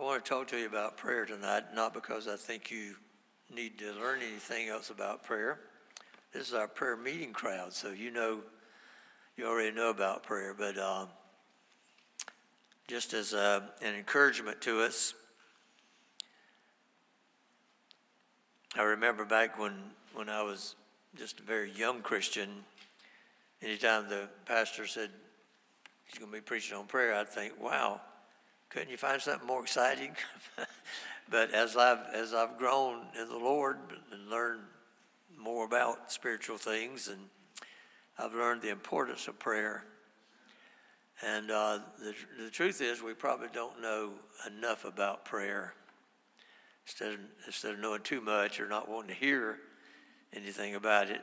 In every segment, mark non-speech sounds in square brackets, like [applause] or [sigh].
I want to talk to you about prayer tonight, not because I think you need to learn anything else about prayer. This is our prayer meeting crowd, so you know, you already know about prayer, but um, just as uh, an encouragement to us, I remember back when, when I was just a very young Christian, anytime the pastor said he's going to be preaching on prayer, I'd think, wow, couldn't you find something more exciting? [laughs] but as I've, as I've grown in the Lord and learned more about spiritual things, and I've learned the importance of prayer. And uh, the, the truth is, we probably don't know enough about prayer. Instead of, instead of knowing too much or not wanting to hear anything about it,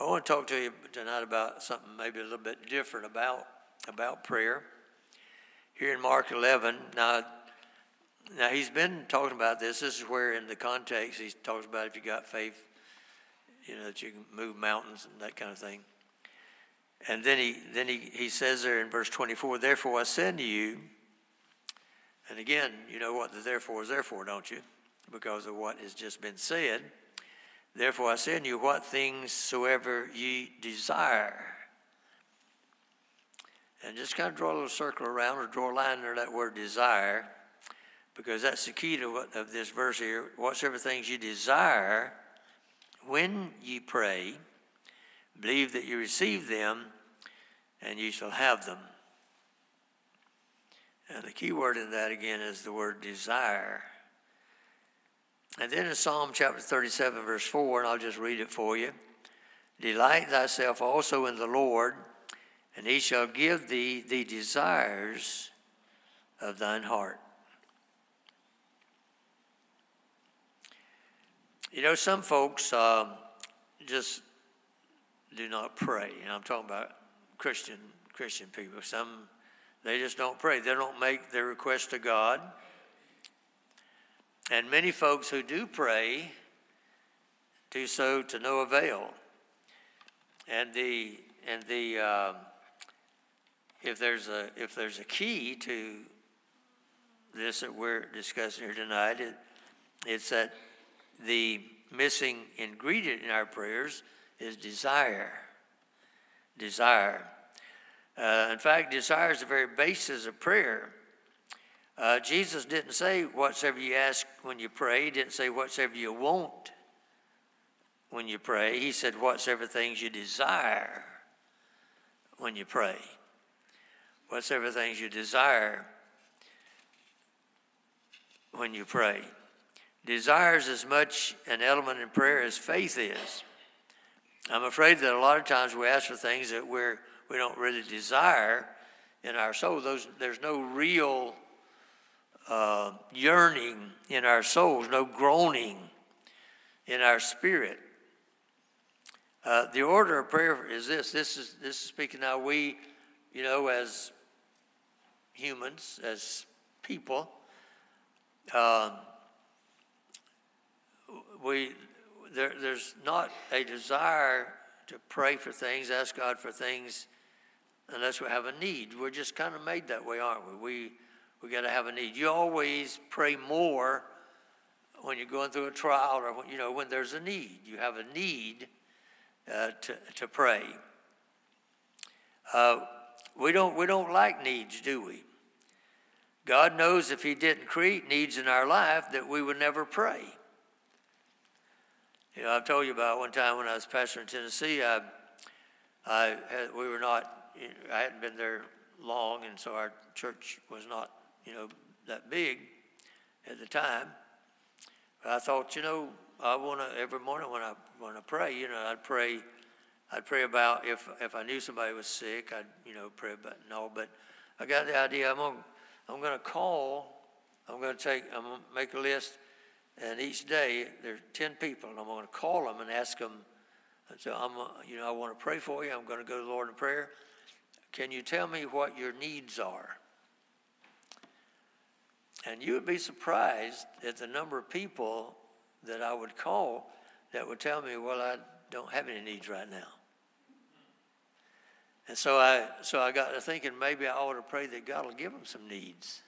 I want to talk to you tonight about something maybe a little bit different about, about prayer here in Mark 11. Now, now he's been talking about this. This is where, in the context, he talks about if you got faith, you know, that you can move mountains and that kind of thing. And then he then he, he says there in verse 24, therefore I said to you, and again, you know what the therefore is therefore, don't you? Because of what has just been said. Therefore I to you, what things soever ye desire and just kind of draw a little circle around or draw a line under that word desire, because that's the key to what, of this verse here. Whatsoever things you desire, when ye pray, believe that you receive them, and you shall have them. And the key word in that again is the word desire. And then in Psalm chapter 37, verse 4, and I'll just read it for you Delight thyself also in the Lord and he shall give thee the desires of thine heart. You know, some folks um, just do not pray, and I'm talking about Christian Christian people. Some they just don't pray. They don't make their request to God. And many folks who do pray do so to no avail. And the and the uh, if there's a if there's a key to this that we're discussing here tonight, it, it's that the missing ingredient in our prayers is desire. Desire. Uh, in fact, desire is the very basis of prayer. Uh, Jesus didn't say whatsoever you ask when you pray. He didn't say whatsoever you want when you pray. He said whatsoever things you desire when you pray whatsoever things you desire when you pray. Desire is as much an element in prayer as faith is. I'm afraid that a lot of times we ask for things that we're, we don't really desire in our soul. Those, there's no real uh, yearning in our souls, no groaning in our spirit. Uh, the order of prayer is this. This is this is speaking now. We, you know, as humans, as people, um, we there, there's not a desire to pray for things, ask God for things, unless we have a need. We're just kind of made that way, aren't we? We we got to have a need. You always pray more when you're going through a trial or when, you know when there's a need. You have a need uh, to to pray. Uh, we don't we don't like needs, do we? God knows if He didn't create needs in our life that we would never pray. You know, I've told you about one time when I was pastor in Tennessee. I, I had, we were not. I hadn't been there long, and so our church was not, you know, that big at the time. But I thought, you know, I want to every morning when I when I pray, you know, I'd pray. I'd pray about if if I knew somebody was sick, I'd you know pray about no. But I got the idea. I'm gonna I'm going to call, I'm going to take, I'm to make a list, and each day there's 10 people, and I'm going to call them and ask them, And so I'm, uh, you know, I want to pray for you. I'm going to go to the Lord in prayer. Can you tell me what your needs are? And you would be surprised at the number of people that I would call that would tell me, well, I don't have any needs right now. And so I, so I got to thinking maybe I ought to pray that God will give them some needs.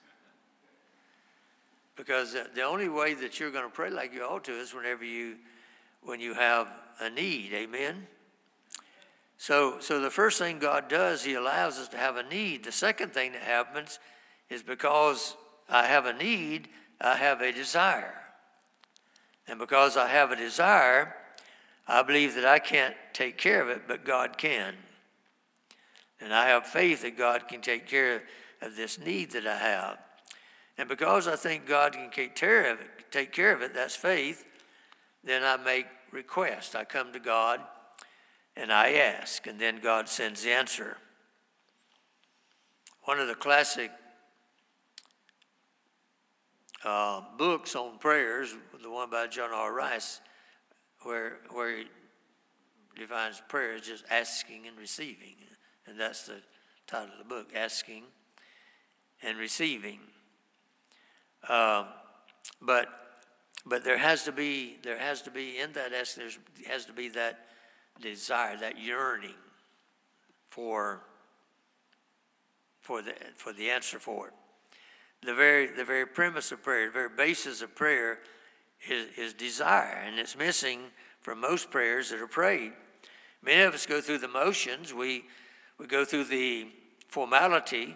because the- only way that you're going to pray like you ought to is whenever you, when you have a need. Amen. So, so the first thing God does, He allows us to have a need. The second thing that happens is because I have a need, I have a desire. And because I have a desire, I believe that I can't take care of it, but God can. And I have faith that God can take care of this need that I have. And because I think God can take care of it, take care of it, that's faith, then I make request. I come to God and I ask, and then God sends the answer. One of the classic uh, books on prayers, the one by John R. Rice, where, where he defines prayer as just asking and receiving. And that's the title of the book Asking and Receiving. Um, but but there has to be there has to be in that asking there has to be that desire that yearning for for the for the answer for it. The very the very premise of prayer the very basis of prayer is, is desire and it's missing from most prayers that are prayed. Many of us go through the motions. We we go through the formality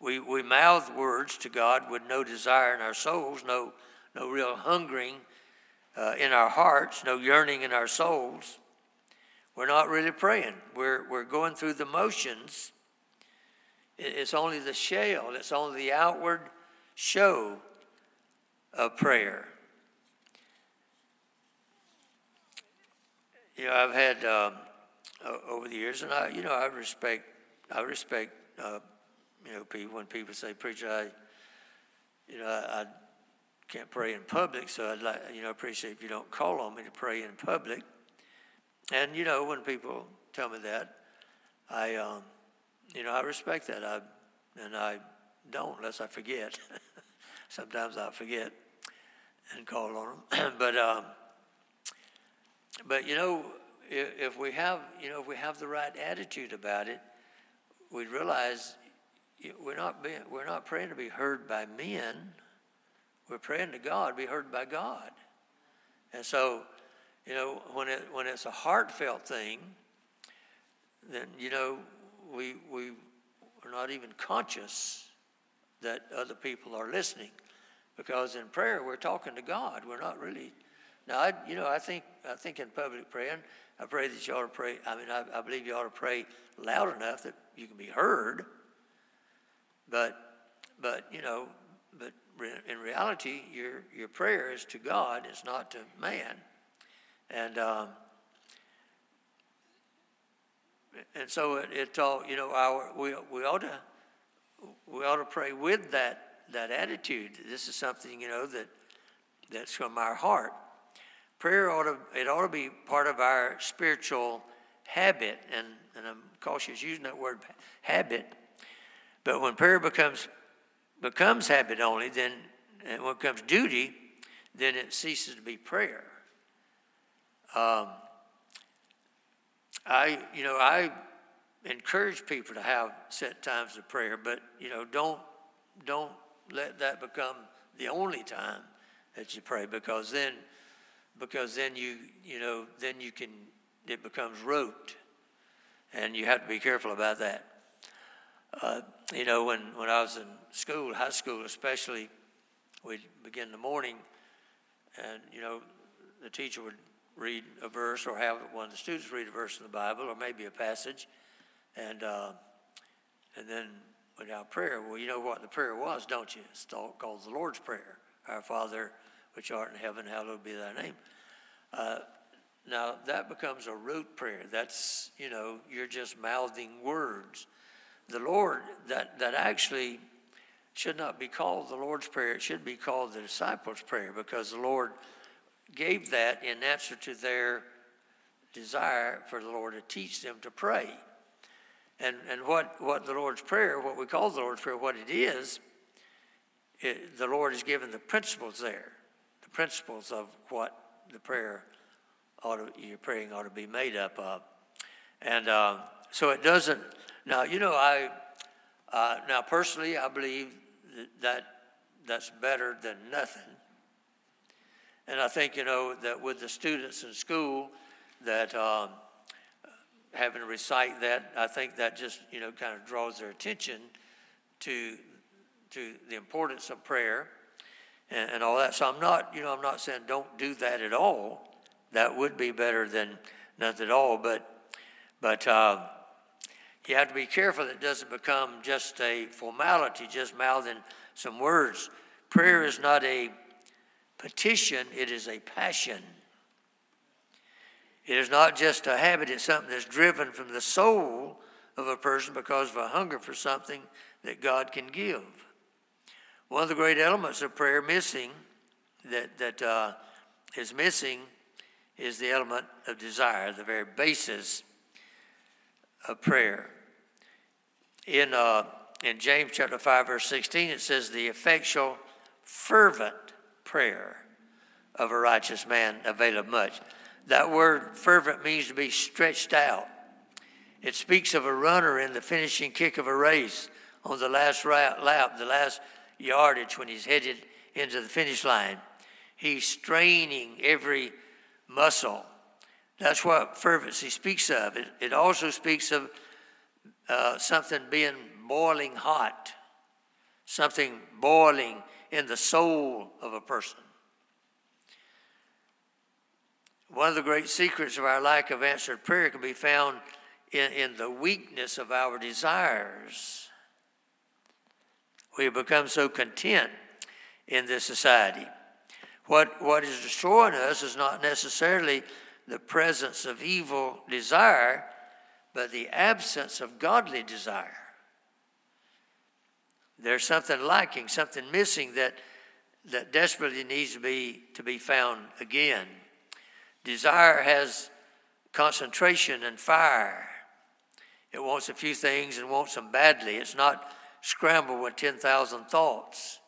we, we mouth words to God with no desire in our souls, no, no real hungering uh, in our hearts, no yearning in our souls. We're not really praying. We're, we're going through the motions. It's only the shell, it's only the outward show of prayer. You know, I've had um, over the years, and I, you know, I respect, I respect uh, you know, people, when people say, preacher, I, you know, I, I can't pray in public, so I'd like, you know, appreciate if you don't call on me to pray in public. And, you know, when people tell me that, I, um, you know, I respect that. I, and I don't unless I forget. [laughs] Sometimes I forget and call on them. [clears throat] but, um, but, you know, if, we have, you know, if we have the right attitude about it, we realize we're not, being, we're not praying to be heard by men. We're praying to God, be heard by God. And so, you know, when, it, when it's a heartfelt thing, then, you know, we, we are not even conscious that other people are listening. Because in prayer, we're talking to God. We're not really. Now, I, you know, I think, I think in public praying, I pray that you ought to pray. I mean, I, I believe you ought to pray loud enough that you can be heard. But, but you know, but in reality, your your prayer is to God. It's not to man, and um, and so it, it's all you know. Our we we ought to we ought to pray with that that attitude. This is something you know that that's from our heart. Prayer ought to it ought to be part of our spiritual habit, and and I'm cautious using that word habit but when prayer becomes becomes habit only, then and when it becomes duty, then it ceases to be prayer. Um, I, you know, I encourage people to have set times of prayer, but you know, don't don't let that become the only time that you pray, because then, because then you, you know, then you can, it becomes rote, and you have to be careful about that. Uh, you know, when, when I was in school, high school especially, we'd begin the morning, and, you know, the teacher would read a verse or have one of the students read a verse in the Bible or maybe a passage, and, uh, and then we'd prayer. Well, you know what the prayer was, don't you? It's called the Lord's Prayer. Our Father, which art in heaven, hallowed be thy name. Uh, now, that becomes a root prayer. That's, you know, you're just mouthing words the Lord, that, that actually should not be called the Lord's Prayer. It should be called the disciples' prayer because the Lord gave that in answer to their desire for the Lord to teach them to pray. And, and what, what the Lord's Prayer, what we call the Lord's Prayer, what it is, it, the Lord has given the principles there, the principles of what the prayer ought to, your praying ought to be made up of. And uh, so it doesn't now, you know, I, uh, now personally, I believe that that's better than nothing. And I think, you know, that with the students in school, that um, having to recite that, I think that just, you know, kind of draws their attention to, to the importance of prayer and, and all that. So I'm not, you know, I'm not saying don't do that at all. That would be better than nothing at all. But, but uh, you have to be careful that it doesn't become just a formality, just mouthing some words. Prayer is not a petition, it is a passion. It is not just a habit, it's something that's driven from the soul of a person because of a hunger for something that God can give. One of the great elements of prayer missing, that, that uh, is missing, is the element of desire, the very basis of prayer. In, uh, in James chapter 5, verse 16, it says, The effectual, fervent prayer of a righteous man availeth much. That word fervent means to be stretched out. It speaks of a runner in the finishing kick of a race on the last lap, the last yardage when he's headed into the finish line. He's straining every muscle. That's what fervency speaks of. It, it also speaks of uh, something being boiling hot, something boiling in the soul of a person. One of the great secrets of our lack of answered prayer can be found in, in the weakness of our desires. We have become so content in this society. What, what is destroying us is not necessarily the presence of evil desire, but the absence of godly desire. There's something lacking, something missing that, that desperately needs to be, to be found again. Desire has concentration and fire. It wants a few things and wants them badly. It's not scrambled with 10,000 thoughts.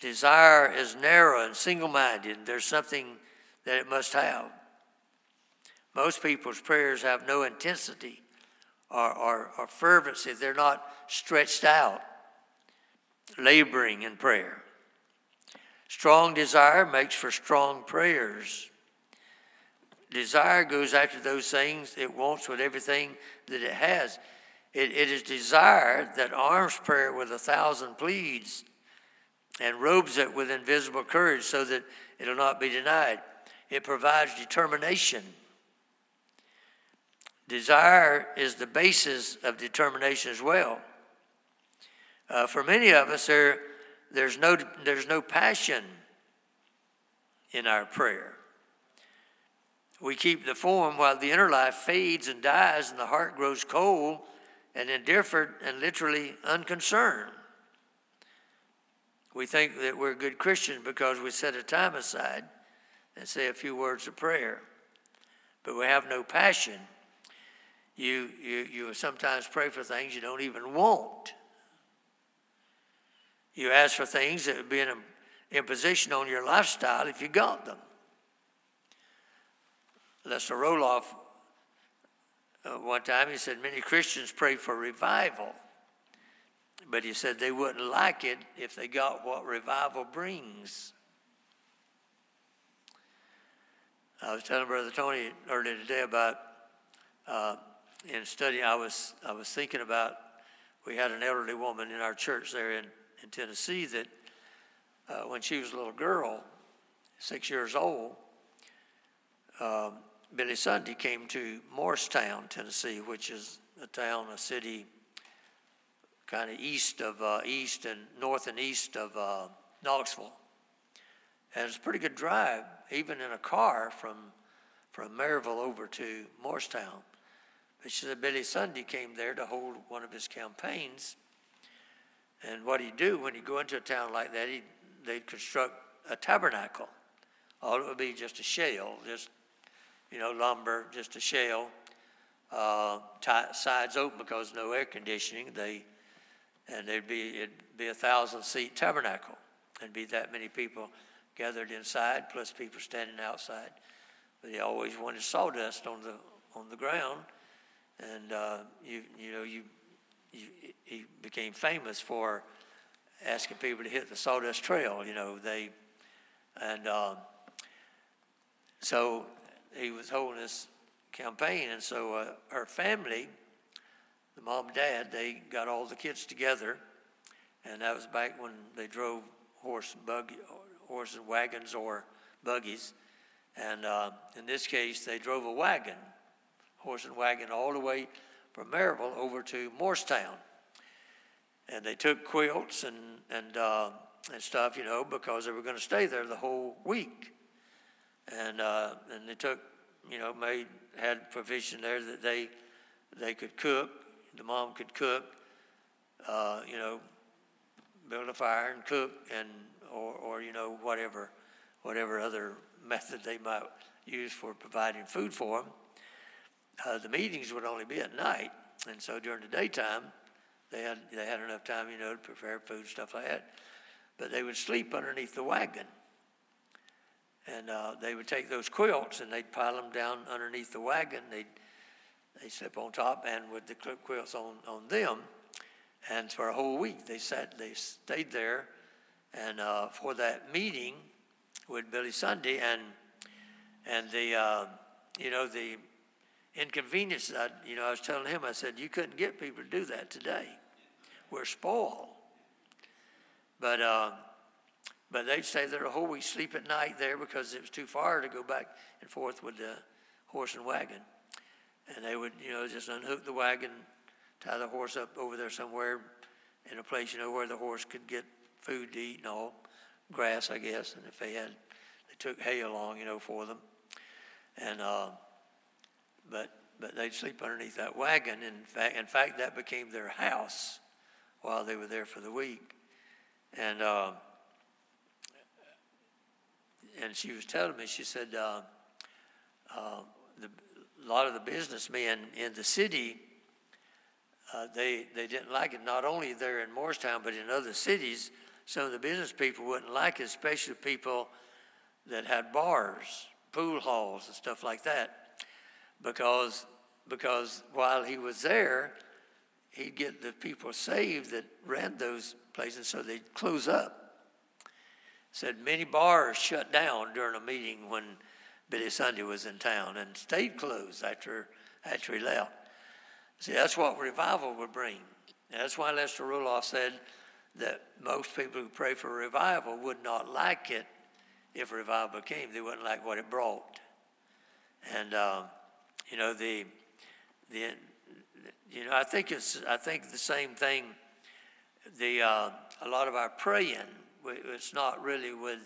Desire is narrow and single minded. There's something that it must have. Most people's prayers have no intensity or, or, or fervency, they're not stretched out laboring in prayer. Strong desire makes for strong prayers. Desire goes after those things it wants with everything that it has. It, it is desire that arms prayer with a thousand pleads and robes it with invisible courage so that it'll not be denied. It provides determination. Desire is the basis of determination as well. Uh, for many of us, there, there's, no, there's no passion in our prayer. We keep the form while the inner life fades and dies and the heart grows cold and indifferent and literally unconcerned. We think that we're good Christians because we set a time aside and say a few words of prayer, but we have no passion. You, you, you sometimes pray for things you don't even want. You ask for things that would be an imposition on your lifestyle if you got them. Lester Roloff, uh, one time, he said many Christians pray for revival, but he said they wouldn't like it if they got what revival brings. I was telling Brother Tony earlier today about uh, in studying. I was I was thinking about we had an elderly woman in our church there in in Tennessee that uh, when she was a little girl, six years old, um, Billy Sunday came to Morristown, Tennessee, which is a town, a city, kind of east of uh, east and north and east of uh, Knoxville, and it's a pretty good drive, even in a car from from Maryville over to Morristown. But she said Billy Sunday came there to hold one of his campaigns, and what he'd do when he'd go into a town like that, he'd, they'd construct a tabernacle. All it would be just a shell, just, you know, lumber, just a shell. Uh, sides open because no air conditioning. They, and there'd be, it'd be a thousand seat tabernacle. and be that many people gathered inside, plus people standing outside. But he always wanted sawdust on the, on the ground. And, uh, you, you know, you he became famous for asking people to hit the Sawdust Trail. You know, they, and um, so he was holding this campaign, and so uh, her family, the mom and dad, they got all the kids together, and that was back when they drove horse and buggy, horse and wagons or buggies, and uh, in this case, they drove a wagon, horse and wagon, all the way from Maryville over to Morristown. And they took quilts and and uh, and stuff, you know, because they were going to stay there the whole week, and uh, and they took, you know, made had provision there that they they could cook, the mom could cook, uh, you know, build a fire and cook, and or or you know whatever whatever other [laughs] method they might use for providing food for them. Uh, the meetings would only be at night, and so during the daytime they had, they had enough time, you know, to prepare food, stuff like that. But they would sleep underneath the wagon. And uh, they would take those quilts and they'd pile them down underneath the wagon. They'd, they'd sleep on top and with the quilts on, on them. And for a whole week, they sat, they stayed there. And uh, for that meeting with Billy Sunday and, and the, uh, you know, the inconvenience, I, you know, I was telling him, I said, you couldn't get people to do that today we're spoiled. But, uh, but they'd stay there a whole week, sleep at night there because it was too far to go back and forth with the horse and wagon. And they would, you know, just unhook the wagon, tie the horse up over there somewhere in a place, you know, where the horse could get food to eat and all, grass, I guess. And if they had, they took hay along, you know, for them. And, uh, but, but they'd sleep underneath that wagon. In fact, in fact, that became their house while they were there for the week. And, uh, and she was telling me, she said, uh, uh, the, a lot of the businessmen in the city, uh, they, they didn't like it, not only there in Morristown, but in other cities. Some of the business people wouldn't like it, especially people that had bars, pool halls, and stuff like that. Because, because while he was there, he'd get the people saved that ran those places, so they'd close up. Said many bars shut down during a meeting when Billy Sunday was in town and stayed closed after, after he left. See, that's what revival would bring. And that's why Lester Roloff said that most people who pray for revival would not like it if revival came. They wouldn't like what it brought. And, uh, you know, the, the, you know, I think it's I think the same thing. The uh, a lot of our praying, it's not really with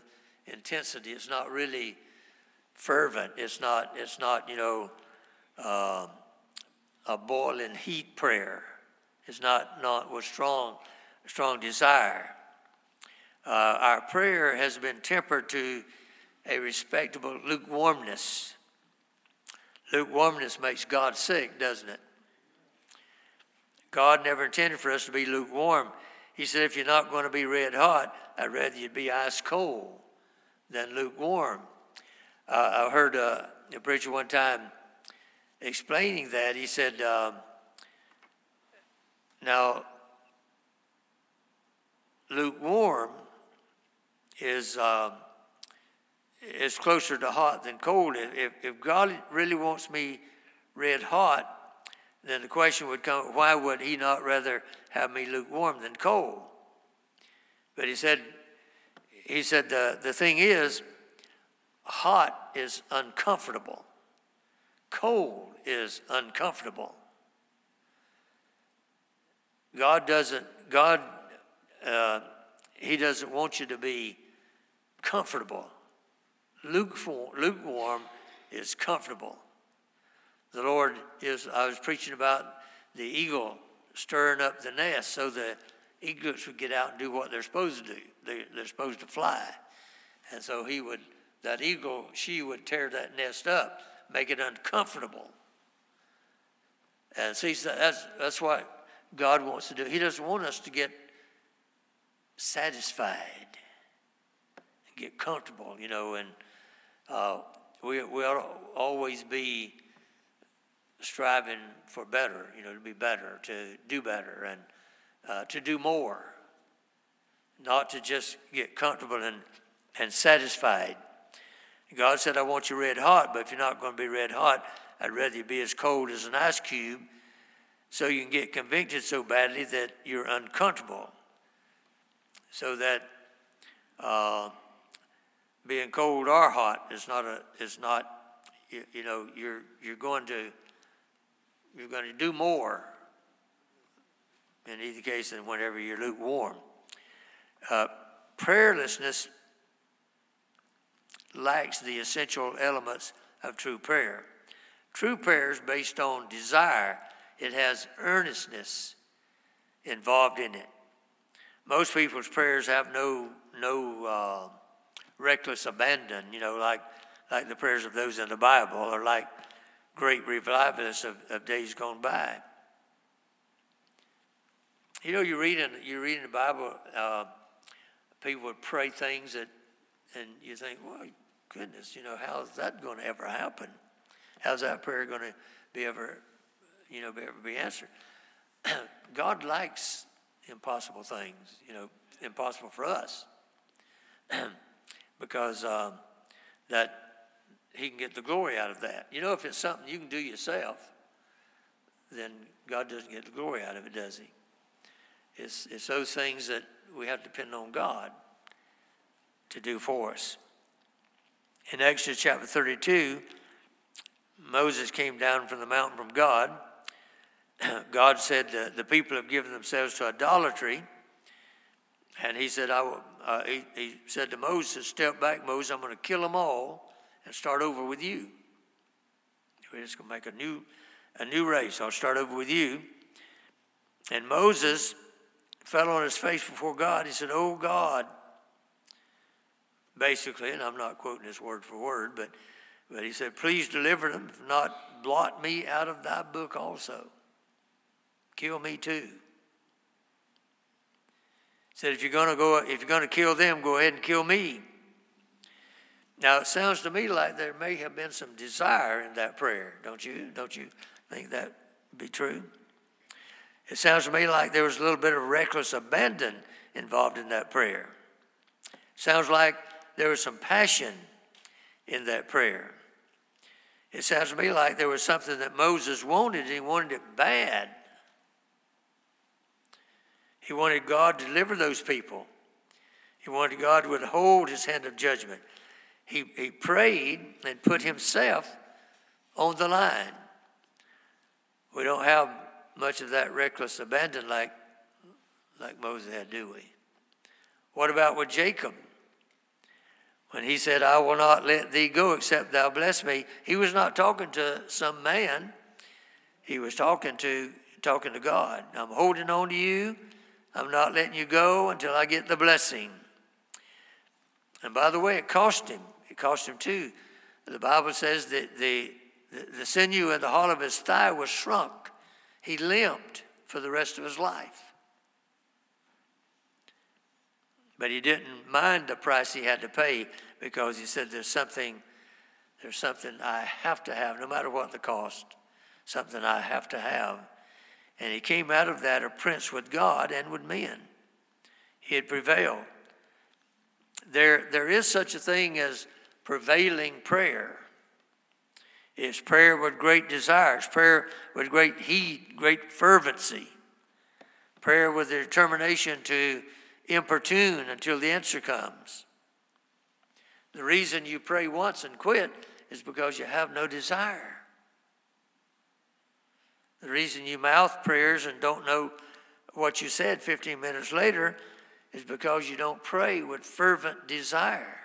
intensity. It's not really fervent. It's not. It's not. You know, uh, a boiling heat prayer. It's not not with strong strong desire. Uh, our prayer has been tempered to a respectable lukewarmness. Lukewarmness makes God sick, doesn't it? God never intended for us to be lukewarm. He said, if you're not going to be red hot, I'd rather you be ice cold than lukewarm. Uh, I heard uh, a preacher one time explaining that. He said, uh, now, lukewarm is, uh, is closer to hot than cold. If, if God really wants me red hot, then the question would come why would he not rather have me lukewarm than cold? But he said, he said, the, the thing is, hot is uncomfortable, cold is uncomfortable. God doesn't, God, uh, He doesn't want you to be comfortable. Lukewarm, lukewarm is comfortable the Lord is, I was preaching about the eagle stirring up the nest so the eaglets would get out and do what they're supposed to do. They, they're supposed to fly. And so he would, that eagle, she would tear that nest up, make it uncomfortable. And see, that's, that's what God wants to do. He doesn't want us to get satisfied, get comfortable, you know, and uh, we, we ought to always be striving for better, you know, to be better, to do better, and uh, to do more. not to just get comfortable and, and satisfied. God said, I want you red hot, but if you're not going to be red hot, I'd rather you be as cold as an ice cube so you can get convicted so badly that you're uncomfortable. So that uh, being cold or hot is not a is not you, you know you're you're going to you're going to do more in either case than whenever you're lukewarm. Uh, prayerlessness lacks the essential elements of true prayer. True prayer is based on desire, it has earnestness involved in it. Most people's prayers have no, no uh, reckless abandon, you know, like, like the prayers of those in the Bible or like great revivalists of, of days gone by. You know, you read in, you read in the Bible, uh, people would pray things that, and you think, well, goodness, you know, how's that going to ever happen? How's that prayer going to be ever, you know, be ever be answered? [clears throat] God likes impossible things, you know, impossible for us, [clears throat] because um, that He can get the glory out of that. You know, if it's something you can do yourself, then God doesn't get the glory out of it, does He? It's, it's those things that we have to depend on God to do for us. In Exodus chapter 32, Moses came down from the mountain from God. [clears throat] God said, uh, The people have given themselves to idolatry. And he said, I will, uh, he, he said to Moses, Step back, Moses, I'm going to kill them all and start over with you. We're just going to make a new, a new race. I'll start over with you. And Moses fell on his face before God. He said, Oh God, basically, and I'm not quoting this word for word, but, but he said, Please deliver them, if not, blot me out of thy book also. Kill me too. He said, if you're gonna go, if you're gonna kill them, go ahead and kill me. Now it sounds to me like there may have been some desire in that prayer, don't you? Don't you think that would be true? It sounds to me like there was a little bit of reckless abandon involved in that prayer. Sounds like there was some passion in that prayer. It sounds to me like there was something that Moses wanted, and he wanted it bad. He wanted God to deliver those people. He wanted God to withhold his hand of judgment. He, he prayed and put himself on the line. We don't have much of that reckless abandon like, like Moses had, do we? What about with Jacob? When he said, I will not let thee go except thou bless me, he was not talking to some man. He was talking to talking to God. I'm holding on to you. I'm not letting you go until I get the blessing. And by the way, it cost him. It cost him too. The Bible says that the, the, the sinew in the hollow of his thigh was shrunk. He limped for the rest of his life. But he didn't mind the price he had to pay because he said, There's something, there's something I have to have, no matter what the cost, something I have to have. And he came out of that a prince with God and with men. He had prevailed. There, there is such a thing as prevailing prayer. It's prayer with great desires, prayer with great heat, great fervency, prayer with the determination to importune until the answer comes. The reason you pray once and quit is because you have no desire. The reason you mouth prayers and don't know what you said 15 minutes later is because you don't pray with fervent desire.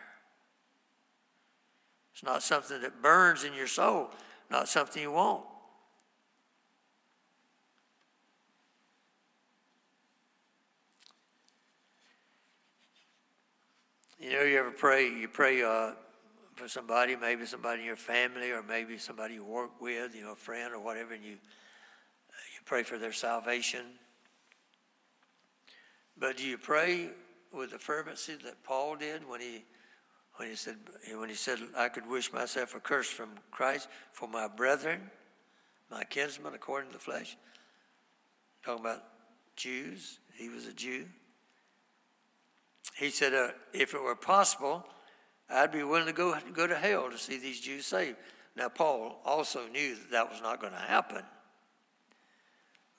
It's not something that burns in your soul, not something you want. You know, you ever pray, you pray uh, for somebody, maybe somebody in your family or maybe somebody you work with, you know, a friend or whatever, and you, you pray for their salvation. But do you pray with the fervency that Paul did when he when he said, when he said, I could wish myself a curse from Christ for my brethren, my kinsmen according to the flesh. Talking about Jews. He was a Jew. he said, uh, if it were possible, I'd be willing to go, go to hell to see these Jews saved. Now, Paul also knew that that was not going to happen.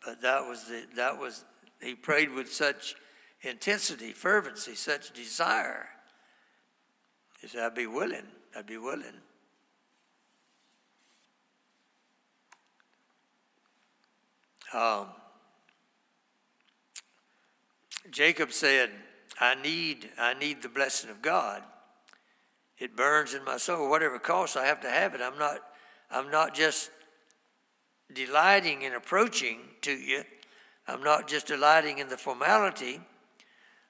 But that was, the, that was, he prayed with such intensity, fervency, such desire. He said, I'd be willing, I'd be willing. Um, Jacob said, I need, I need the blessing of God. It burns in my soul. Whatever costs, I have to have it. I'm not, I'm not just delighting in approaching to you. I'm not just delighting in the formality,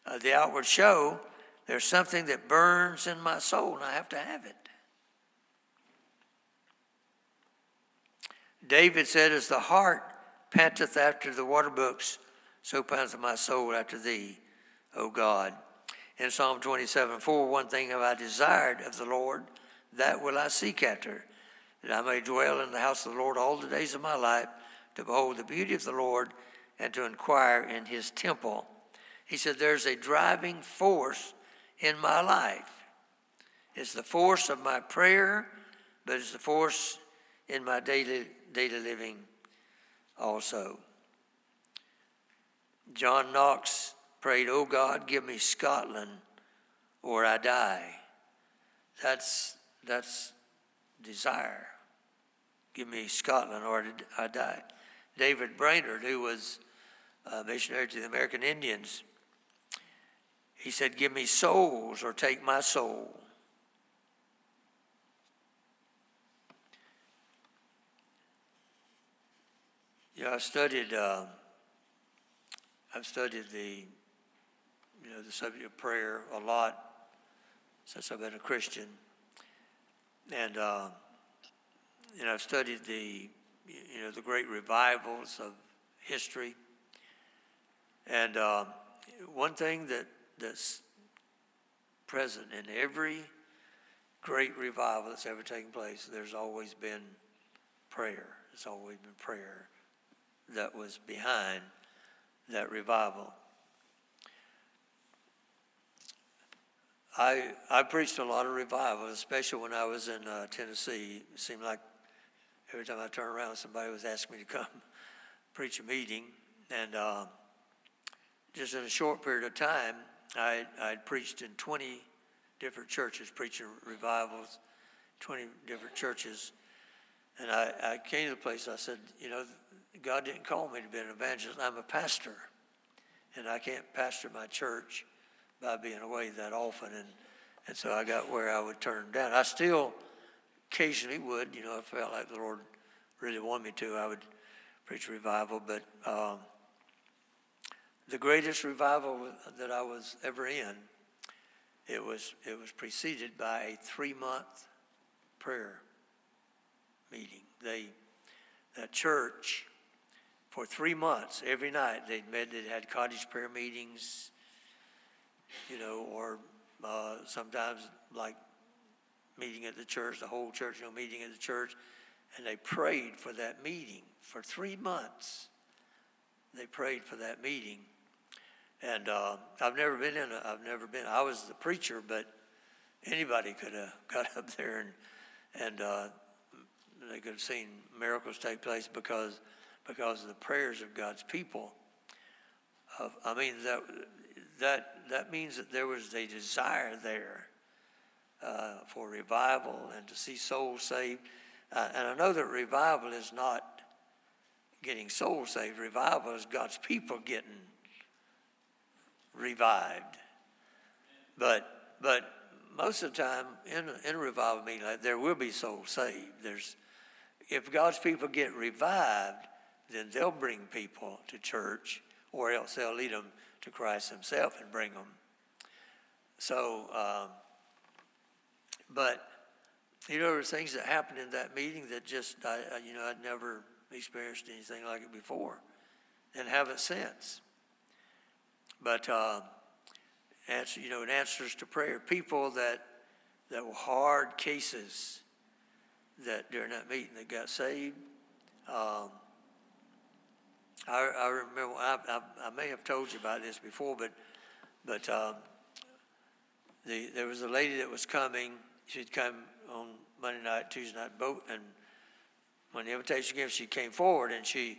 of the outward show. There's something that burns in my soul, and I have to have it. David said, As the heart panteth after the water brooks, so panteth my soul after thee, O God. In Psalm 27 4, one thing have I desired of the Lord, that will I seek after, that I may dwell in the house of the Lord all the days of my life, to behold the beauty of the Lord and to inquire in his temple. He said, There's a driving force in my life. It's the force of my prayer, but it's the force in my daily, daily living also. John Knox prayed, Oh God, give me Scotland or I die. That's, that's desire. Give me Scotland or I die. David Brainerd, who was a missionary to the American Indians, he said, Give me souls or take my soul. Yeah, I've studied. Uh, I've studied the, you know, the subject of prayer a lot since I've been a Christian, and uh, know, I've studied the, you know, the great revivals of history. And uh, one thing that that's present in every great revival that's ever taken place, there's always been prayer. There's always been prayer that was behind that revival. I, I preached a lot of revival, especially when I was in uh, Tennessee. It seemed like every time I turned around, somebody was asking me to come [laughs] preach a meeting. And uh, just in a short period of time, I I'd preached in 20 different churches, preaching revivals, 20 different churches. And I, I came to the place, I said, you know, God didn't call me to be an evangelist. I'm a pastor. And I can't pastor my church by being away that often. And, and so I got where I would turn down. I still occasionally would, you know, I felt like the Lord really wanted me to, I would preach revival. But um, the greatest revival that I was ever in, it was, it was preceded by a three month prayer meeting. They, that church for three months, every night, they'd met, they had cottage prayer meetings, you know, or uh, sometimes like meeting at the church, the whole church, you know, meeting at the church, and they prayed for that meeting for three months. They prayed for that meeting. And uh, I've never been in a, I've never been, I was the preacher, but anybody could have [laughs] got up there and, and uh, they could have seen miracles take place because because of the prayers of God's people. Uh, I mean that that that means that there was a desire there uh, for revival and to see souls saved. Uh, and I know that revival is not getting souls saved. Revival is God's people getting revived. But but most of the time in in a revival meeting, like, there will be souls saved. There's if God's people get revived, then they'll bring people to church, or else they'll lead them to Christ Himself and bring them. So, um, but you know, there were things that happened in that meeting that just, I, you know, I'd never experienced anything like it before, and haven't since. But uh, answer, you know, in answers to prayer, people that that were hard cases that during that meeting that got saved. Um, I, I remember, I, I, I, may have told you about this before, but, but um, the, there was a lady that was coming. She'd come on Monday night, Tuesday night boat, and when the invitation came, she came forward and she,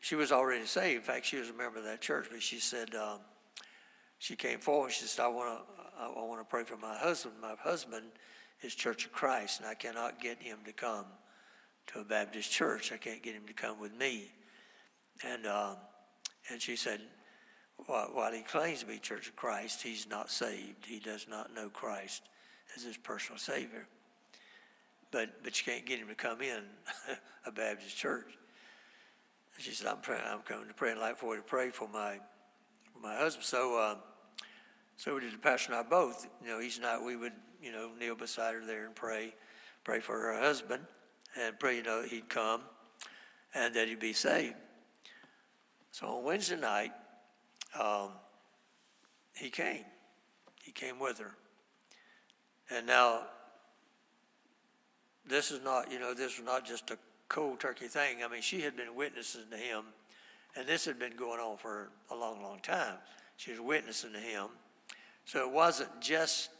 she was already saved. In fact, she was a member of that church, but she said, um, she came forward. She said, I want to, I want to pray for my husband. My husband is Church of Christ, and I cannot get him to come to a Baptist church. I can't get him to come with me. And, um, and she said, while, he claims to be Church of Christ, he's not saved. He does not know Christ as his personal Savior. But, but you can't get him to come in [laughs] a Baptist church. And she said, I'm, praying, I'm coming to pray and like for you to pray for my, my husband. So, uh, so we did the pastor and I both. You know, each night we would, you know, kneel beside her there and pray, pray for her husband, and pray, you know, he'd come and that he'd be saved. So on Wednesday night, um, he came. He came with her. And now, this is not, you know, this was not just a cold turkey thing. I mean, she had been witnessing to him, and this had been going on for a long, long time. She was witnessing to him. So it wasn't just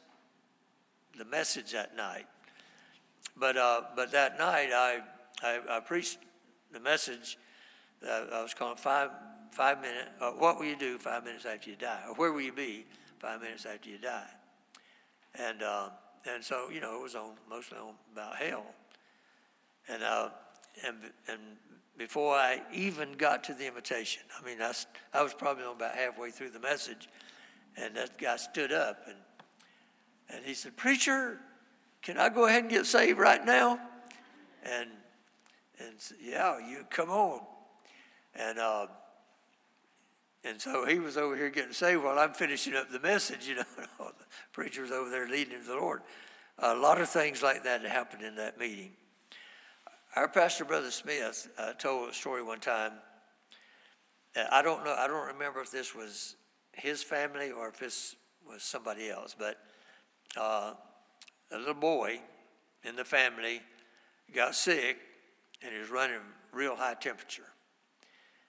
the message that night. But, uh, but that night, I, I, I preached the message. Uh, I was calling five, five minutes. Uh, what will you do five minutes after you die? Or where will you be five minutes after you die? And, uh, and so, you know, it was on mostly on about hell. And, uh, and, and before I even got to the invitation, I mean, I, I was probably on about halfway through the message, and that guy stood up and, and he said, Preacher, can I go ahead and get saved right now? And, and yeah, you come on. And, uh, and so he was over here getting saved while I'm finishing up the message, you [laughs] know. the preacher's over there leading to the Lord. A lot of things like that happened in that meeting. Our pastor, Brother Smith, uh, told a story one time. I don't know, I don't remember if this was his family or if this was somebody else, but uh, a little boy in the family got sick and he was running real high temperature.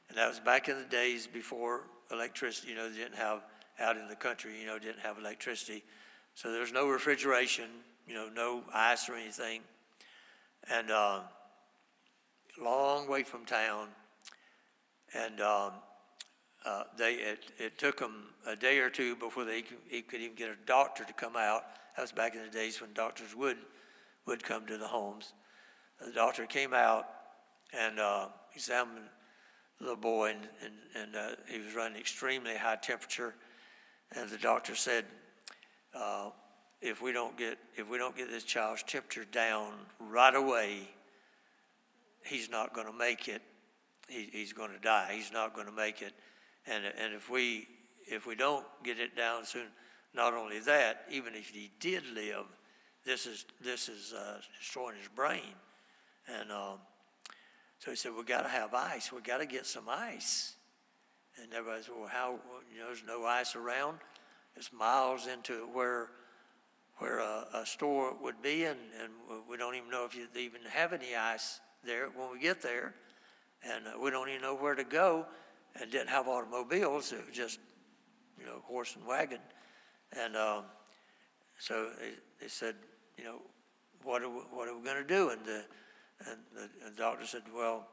And that was back in the days before electricity, you know, they didn't have out in the country, you know, didn't have electricity. So there was no refrigeration, you know, no ice or anything. And uh, long way from town. And um, uh, they, it, it took them a day or two before they could, he could even get a doctor to come out. That was back in the days when doctors would, would come to the homes. The doctor came out and uh, examined the boy, and, and, and uh, he was running extremely high temperature. And the doctor said, uh, if we don't get if we don't get this child's temperature down right away, he's not going to make it. He, he's going to die. He's not going to make it. And and if we if we don't get it down soon, not only that, even if he did live, this is this is uh, destroying his brain. And um, so he said, we got to have ice. We got to get some ice. And everybody said, well, how, you know, there's no ice around. It's miles into where where a, a store would be, and, and we don't even know if you even have any ice there when we get there. And uh, we don't even know where to go, and didn't have automobiles. It was just, you know, horse and wagon. And um, so they, they, said, you know, what are we, what are we going to do? And the and the, and the doctor said, Well,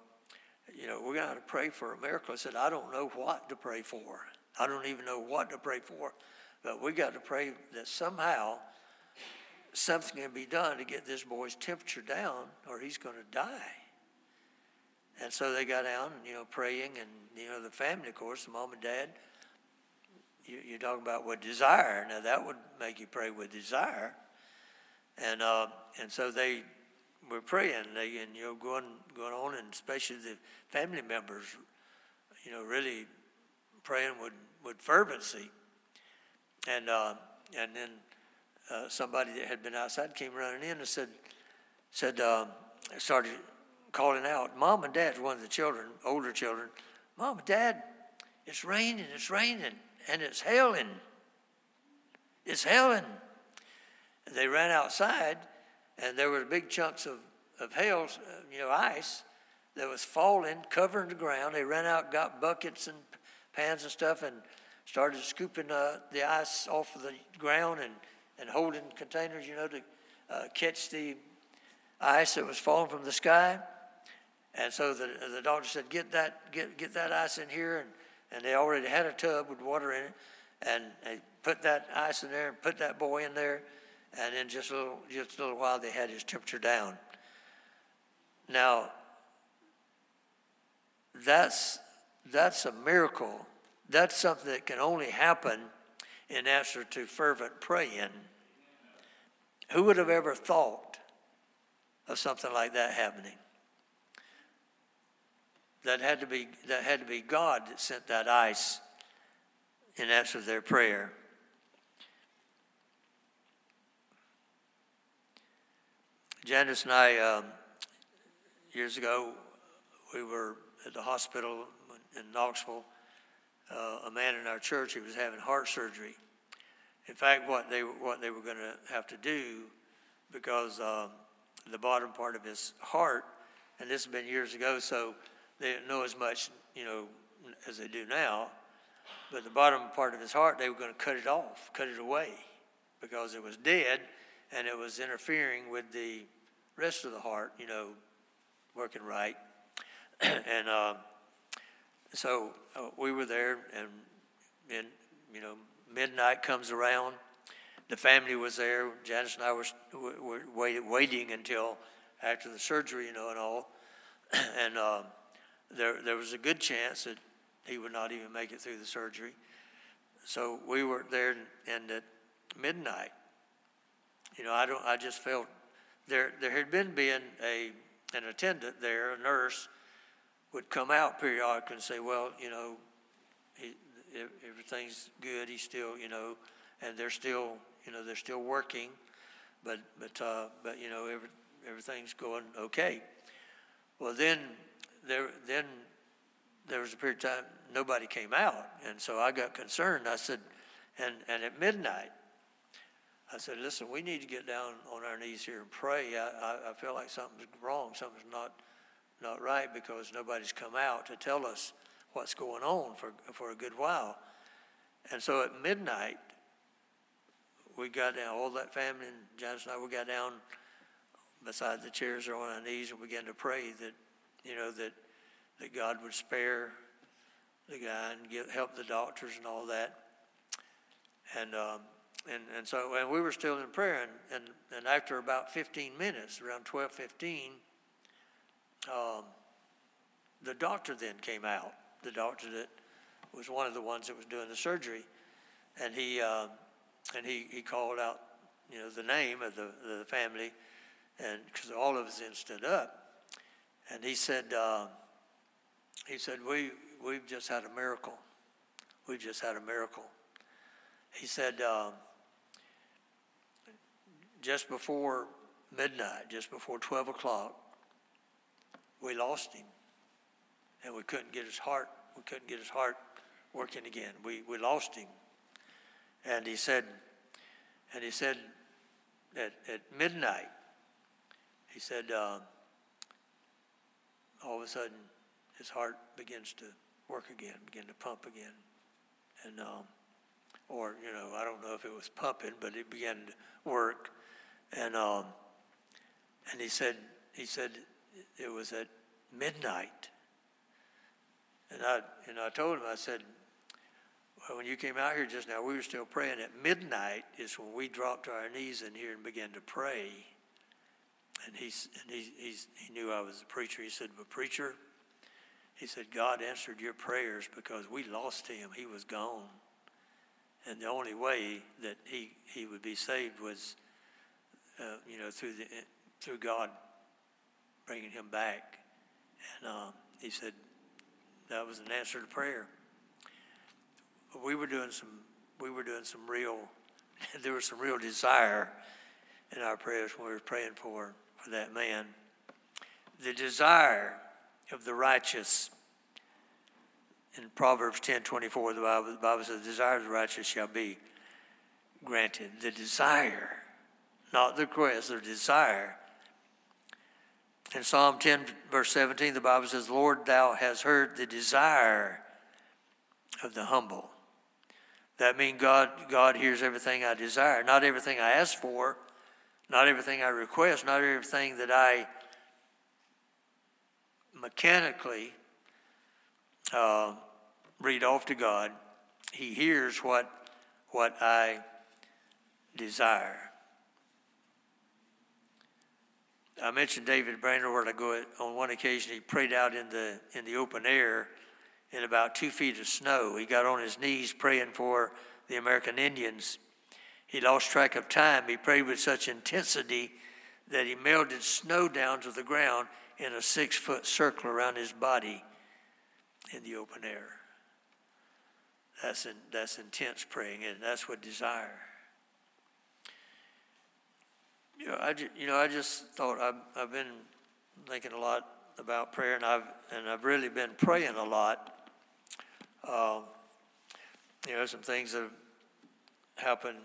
you know, we're going to pray for a miracle. I said, I don't know what to pray for. I don't even know what to pray for. But we got to pray that somehow something can be done to get this boy's temperature down or he's going to die. And so they got down and, you know, praying. And, you know, the family, of course, the mom and dad, you, you're talking about with desire. Now, that would make you pray with desire. And, uh, and so they we're praying, and you know, going going on, and especially the family members, you know, really praying with with fervency. And uh, and then uh, somebody that had been outside came running in and said said um, started calling out, "Mom and Dad!" One of the children, older children, "Mom and Dad, it's raining! It's raining, and it's hailing! It's hailing!" And they ran outside and there were big chunks of, of hail, you know, ice that was falling, covering the ground. They ran out, got buckets and pans and stuff, and started scooping uh, the ice off of the ground and, and holding containers, you know, to uh, catch the ice that was falling from the sky. And so the, the doctor said, get that, get, get that ice in here. And, and they already had a tub with water in it. And they put that ice in there and put that boy in there. And in just a little, just a little while, they had his temperature down. Now, that's, that's a miracle. That's something that can only happen in answer to fervent praying. Who would have ever thought of something like that happening? That had to be, that had to be God that sent that ice in answer to their prayer. Janice and I, um, years ago, we were at the hospital in Knoxville. Uh, a man in our church, he was having heart surgery. In fact, what they, what they were going to have to do, because um, the bottom part of his heart, and this has been years ago, so they didn't know as much, you know, as they do now. But the bottom part of his heart, they were going to cut it off, cut it away, because it was dead, and it was interfering with the rest of the heart, you know, working right. [clears throat] and uh, so uh, we were there, and, and you know, midnight comes around. The family was there. Janice and I were, were wait, waiting until after the surgery, you know, and all. [clears throat] and uh, there, there was a good chance that he would not even make it through the surgery. So we were there, and at midnight, you know, I don't. I just felt there. There had been being a an attendant there, a nurse, would come out periodically and say, "Well, you know, he, everything's good. He's still, you know, and they're still, you know, they're still working, but but uh, but you know, every, everything's going okay." Well, then there then there was a period of time nobody came out, and so I got concerned. I said, and and at midnight, I said, listen, we need to get down on our knees here and pray. I, I, I feel like something's wrong, something's not not right because nobody's come out to tell us what's going on for for a good while. And so at midnight, we got down, all that family and Janice and I, we got down beside the chairs or on our knees and began to pray that, you know, that that God would spare the guy and get, help the doctors and all that. And, um, and, and so and we were still in prayer. And, and, and after about 15 minutes, around 12:15, um, the doctor then came out, the doctor that was one of the ones that was doing the surgery. And he, uh, and he, he called out, you know, the name of the, the family, and because all of us then stood up. And he said, uh, he said, we, We've just had a miracle. We've just had a miracle. He said, um, just before midnight, just before 12 o'clock, we lost him. And we couldn't get his heart, we couldn't get his heart working again. We, we lost him. And he said, and he said, at, at midnight, he said, uh, all of a sudden, his heart begins to work again, begin to pump again. And, um, or, you know, I don't know if it was pumping, but it began to work. And, um, and he said, he said it was at midnight. And I, and I told him, I said, well, when you came out here just now, we were still praying. At midnight is when we dropped to our knees in here and began to pray. And, he's, and he, he's, he knew I was a preacher. He said, but preacher, he said, God answered your prayers because we lost him. He was gone. And the only way that he, he would be saved was, uh, you know, through, the, through God bringing him back. And um, he said that was an answer to prayer. We were doing some, we were doing some real, [laughs] there was some real desire in our prayers when we were praying for, that man. The desire of the righteous. In Proverbs 10 24, the Bible, the Bible says, The desire of the righteous shall be granted. The desire, not the request, the desire. In Psalm 10, verse 17, the Bible says, Lord, thou hast heard the desire of the humble. that means God, God hears everything I desire. Not everything I ask for, not everything I request, not everything that I mechanically uh, read off to God. He hears what, what I desire. I mentioned David Brainerd I go on one occasion he prayed out in the in the open air in about two feet of snow. He got on his knees praying for the American Indians. He lost track of time. He prayed with such intensity that he melted snow down to the ground in a six foot circle around his body in the open air. That's, in, that's intense praying, and that's what desire. You know, I, you know, I just thought I've, I've been thinking a lot about prayer, and I've, and I've really been praying a lot. Um, you know, some things have happened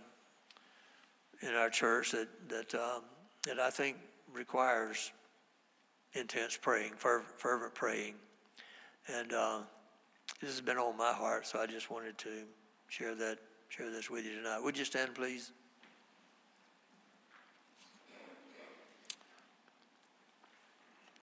in our church that, that, um, that I think requires intense praying, fervent, praying. And uh, this has been on my heart, so I just wanted to share that, share this with you tonight. Would you stand, please?